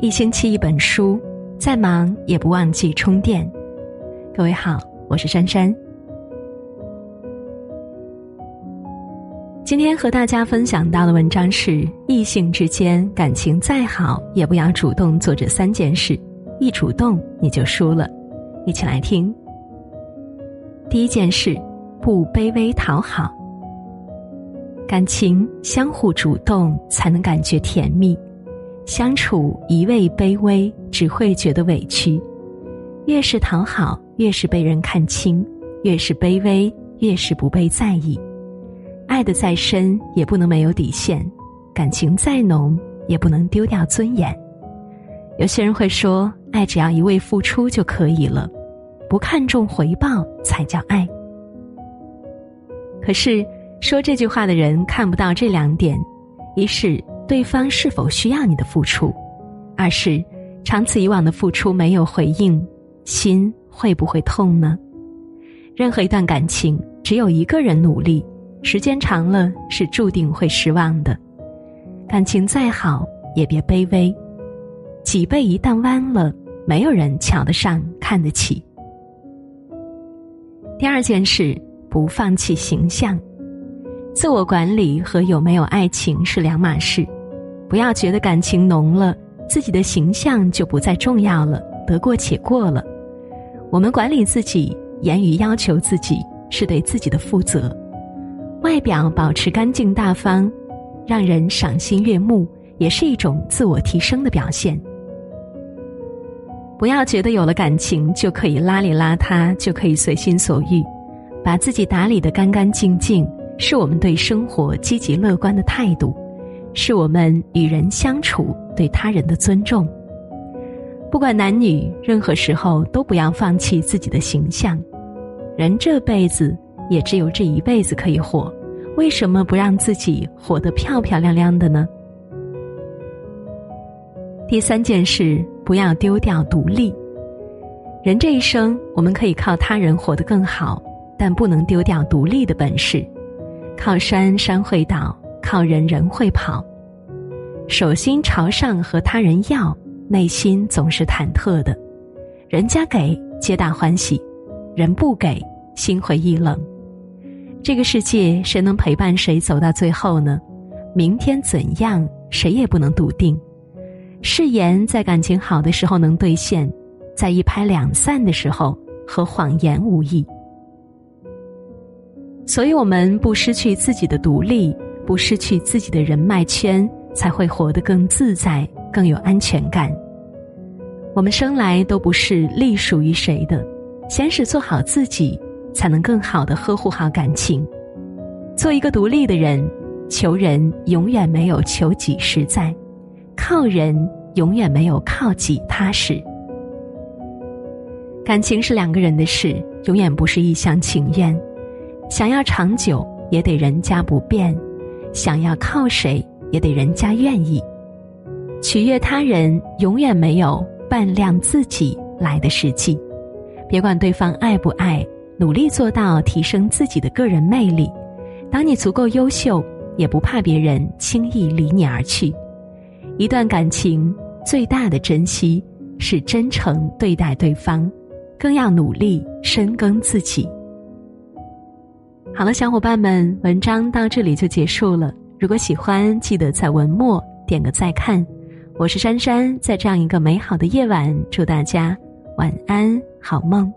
一星期一本书，再忙也不忘记充电。各位好，我是珊珊。今天和大家分享到的文章是：异性之间感情再好，也不要主动做这三件事，一主动你就输了。一起来听。第一件事，不卑微讨好。感情相互主动才能感觉甜蜜，相处一味卑微只会觉得委屈。越是讨好，越是被人看轻；越是卑微，越是不被在意。爱的再深也不能没有底线，感情再浓也不能丢掉尊严。有些人会说，爱只要一味付出就可以了，不看重回报才叫爱。可是。说这句话的人看不到这两点：一是对方是否需要你的付出；二是长此以往的付出没有回应，心会不会痛呢？任何一段感情，只有一个人努力，时间长了是注定会失望的。感情再好，也别卑微，脊背一旦弯了，没有人瞧得上、看得起。第二件事，不放弃形象。自我管理和有没有爱情是两码事，不要觉得感情浓了，自己的形象就不再重要了，得过且过了。我们管理自己，言语要求自己，是对自己的负责。外表保持干净大方，让人赏心悦目，也是一种自我提升的表现。不要觉得有了感情就可以邋里邋遢，就可以随心所欲，把自己打理的干干净净。是我们对生活积极乐观的态度，是我们与人相处对他人的尊重。不管男女，任何时候都不要放弃自己的形象。人这辈子也只有这一辈子可以活，为什么不让自己活得漂漂亮亮的呢？第三件事，不要丢掉独立。人这一生，我们可以靠他人活得更好，但不能丢掉独立的本事。靠山山会倒，靠人人会跑。手心朝上和他人要，内心总是忐忑的。人家给，皆大欢喜；人不给，心灰意冷。这个世界，谁能陪伴谁走到最后呢？明天怎样，谁也不能笃定。誓言在感情好的时候能兑现，在一拍两散的时候，和谎言无异。所以，我们不失去自己的独立，不失去自己的人脉圈，才会活得更自在、更有安全感。我们生来都不是隶属于谁的，先是做好自己，才能更好的呵护好感情。做一个独立的人，求人永远没有求己实在，靠人永远没有靠己踏实。感情是两个人的事，永远不是一厢情愿。想要长久，也得人家不变；想要靠谁，也得人家愿意。取悦他人，永远没有扮靓自己来的实际。别管对方爱不爱，努力做到提升自己的个人魅力。当你足够优秀，也不怕别人轻易离你而去。一段感情最大的珍惜是真诚对待对方，更要努力深耕自己。好了，小伙伴们，文章到这里就结束了。如果喜欢，记得在文末点个再看。我是珊珊，在这样一个美好的夜晚，祝大家晚安，好梦。